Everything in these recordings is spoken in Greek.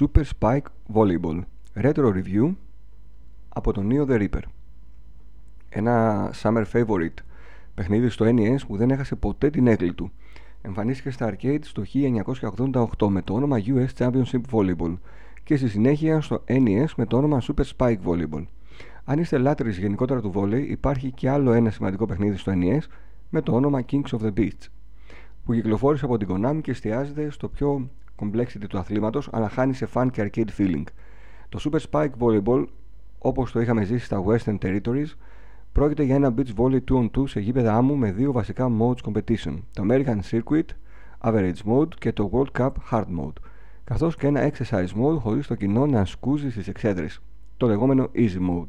Super Spike Volleyball. Retro Review από τον Neo The Reaper. Ένα summer favorite. Παιχνίδι στο NES που δεν έχασε ποτέ την έγκλη του. Εμφανίστηκε στα arcade στο 1988 με το όνομα US Championship Volleyball και στη συνέχεια στο NES με το όνομα Super Spike Volleyball. Αν είστε λάτρεις γενικότερα του volley υπάρχει και άλλο ένα σημαντικό παιχνίδι στο NES με το όνομα Kings of the Beach που κυκλοφόρησε από την Konami και εστιάζεται στο πιο complexity του αθλήματος αλλά χάνει σε fun και arcade feeling. Το Super Spike Volleyball όπως το είχαμε ζήσει στα Western Territories πρόκειται για ένα beach volley 2 on 2 σε γήπεδα άμμου με δύο βασικά modes competition το American Circuit Average Mode και το World Cup Hard Mode καθώς και ένα exercise mode χωρίς το κοινό να σκούζει στις εξέδρες το λεγόμενο Easy Mode.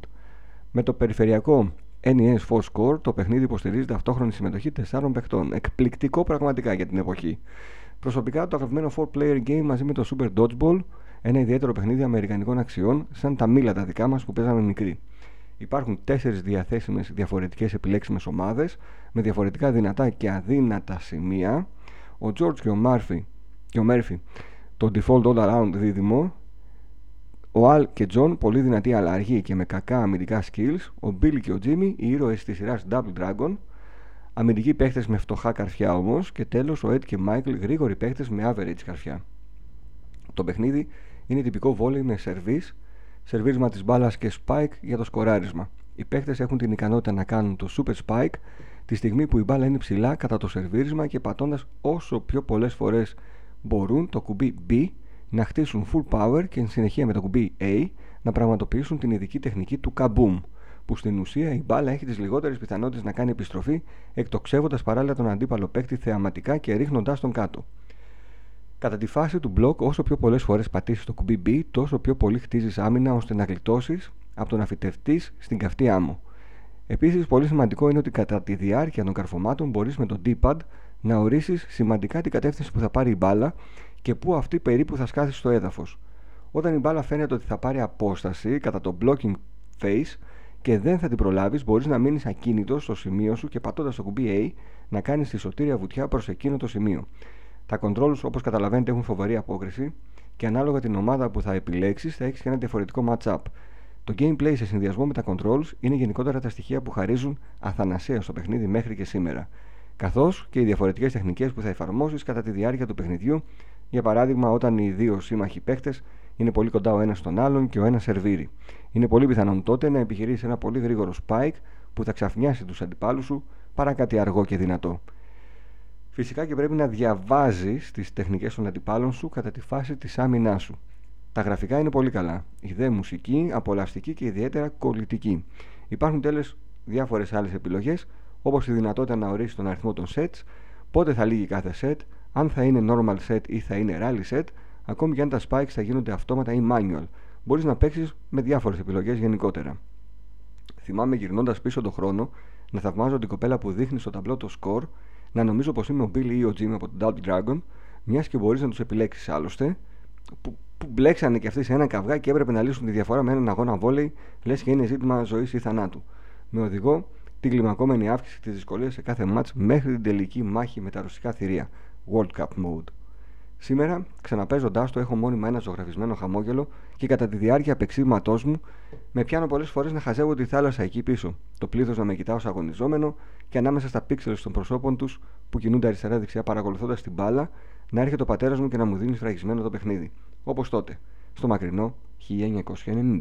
Με το περιφερειακό NES 4 Score το παιχνίδι υποστηρίζει ταυτόχρονη συμμετοχή 4 παιχτών. Εκπληκτικό πραγματικά για την εποχή Προσωπικά το αγαπημένο 4-player game μαζί με το Super Dodgeball, ένα ιδιαίτερο παιχνίδι αμερικανικών αξιών, σαν τα μήλα τα δικά μας που παίζαμε μικροί. Υπάρχουν τέσσερις διαθέσιμες διαφορετικές επιλέξιμες ομάδες με διαφορετικά δυνατά και αδύνατα σημεία. Ο George και ο Murphy, και ο Murphy το default all around δίδυμο. Ο Al και John πολύ δυνατοί αλλά αργοί και με κακά αμυντικά skills. Ο Billy και ο Jimmy οι ήρωες της σειράς Double Dragon Αμυντικοί παίχτες με φτωχά καρφιά όμως και τέλος ο Ed και Michael γρήγοροι παίχτες με average καρφιά. Το παιχνίδι είναι τυπικό βόλεϊ με σερβίς, σερβίρισμα της μπάλας και spike για το σκοράρισμα. Οι παίχτες έχουν την ικανότητα να κάνουν το super spike τη στιγμή που η μπάλα είναι ψηλά κατά το σερβίρισμα και πατώντας όσο πιο πολλές φορές μπορούν το κουμπί B να χτίσουν full power και εν συνεχεία με το κουμπί A να πραγματοποιήσουν την ειδική τεχνική του kaboom που στην ουσία η μπάλα έχει τις λιγότερες πιθανότητες να κάνει επιστροφή, εκτοξεύοντας παράλληλα τον αντίπαλο παίκτη θεαματικά και ρίχνοντάς τον κάτω. Κατά τη φάση του μπλοκ, όσο πιο πολλές φορές πατήσεις το κουμπί B, τόσο πιο πολύ χτίζεις άμυνα ώστε να γλιτώσεις από τον αφιτευτής στην καυτή άμμο. Επίσης, πολύ σημαντικό είναι ότι κατά τη διάρκεια των καρφωμάτων μπορείς με το D-pad να ορίσεις σημαντικά την κατεύθυνση που θα πάρει η μπάλα και πού αυτή περίπου θα σκάσει στο έδαφος. Όταν η μπάλα φαίνεται ότι θα πάρει απόσταση κατά το blocking face, και δεν θα την προλάβεις, μπορείς να μείνεις ακίνητος στο σημείο σου και πατώντας το κουμπί A να κάνεις τη σωτήρια βουτιά προς εκείνο το σημείο. Τα controls, όπως καταλαβαίνετε, έχουν φοβερή απόκριση και ανάλογα την ομάδα που θα επιλέξεις θα έχεις και ένα διαφορετικό match-up. Το gameplay σε συνδυασμό με τα controls είναι γενικότερα τα στοιχεία που χαρίζουν αθανασίας στο παιχνίδι μέχρι και σήμερα. Καθώς και οι διαφορετικές τεχνικές που θα εφαρμόσεις κατά τη διάρκεια του παιχνιδιού, για παράδειγμα όταν οι δύο σύμμαχοι παίχτε είναι πολύ κοντά ο ένας στον άλλον και ο ένας σερβίρει. Είναι πολύ πιθανόν τότε να επιχειρήσεις ένα πολύ γρήγορο spike που θα ξαφνιάσει τους αντιπάλους σου παρά κάτι αργό και δυνατό. Φυσικά και πρέπει να διαβάζεις τις τεχνικές των αντιπάλων σου κατά τη φάση της άμυνάς σου. Τα γραφικά είναι πολύ καλά. Η δε μουσική, απολαυστική και ιδιαίτερα κολλητική. Υπάρχουν τέλο διάφορες άλλες επιλογές, όπως η δυνατότητα να ορίσεις τον αριθμό των sets, πότε θα λύγει κάθε set, αν θα είναι normal set ή θα είναι rally set, ακόμη και αν τα spikes θα γίνονται αυτόματα ή manual. Μπορείς να παίξεις με διάφορες επιλογές γενικότερα. Θυμάμαι γυρνώντας πίσω τον χρόνο να θαυμάζω την κοπέλα που δείχνει στο ταμπλό το score, να νομίζω πως είμαι ο Billy ή ο Jimmy από τον Double Dragon, μιας και μπορείς να τους επιλέξεις άλλωστε, που, που μπλέξανε και αυτοί σε ένα καυγά και έπρεπε να λύσουν τη διαφορά με έναν αγώνα βόλεϊ, λες και είναι ζήτημα ζωής ή θανάτου. Με οδηγό την κλιμακόμενη αύξηση της δυσκολίας σε κάθε μάτς μέχρι την τελική μάχη με τα ρωσικά θηρία. World Cup Mode. Σήμερα, ξαναπέζοντάς το, έχω μόνιμα ένα ζωγραφισμένο χαμόγελο και κατά τη διάρκεια απεξήγηματό μου με πιάνω πολλές φορές να χαζεύω τη θάλασσα εκεί πίσω. Το πλήθος να με κοιτάω ω αγωνιζόμενο και ανάμεσα στα πίξελ των προσώπων τους που κινούνται αριστερά-δεξιά παρακολουθώντας την μπάλα να έρχεται ο πατέρας μου και να μου δίνει σφραγισμένο το παιχνίδι. Όπως τότε, στο μακρινό 1990.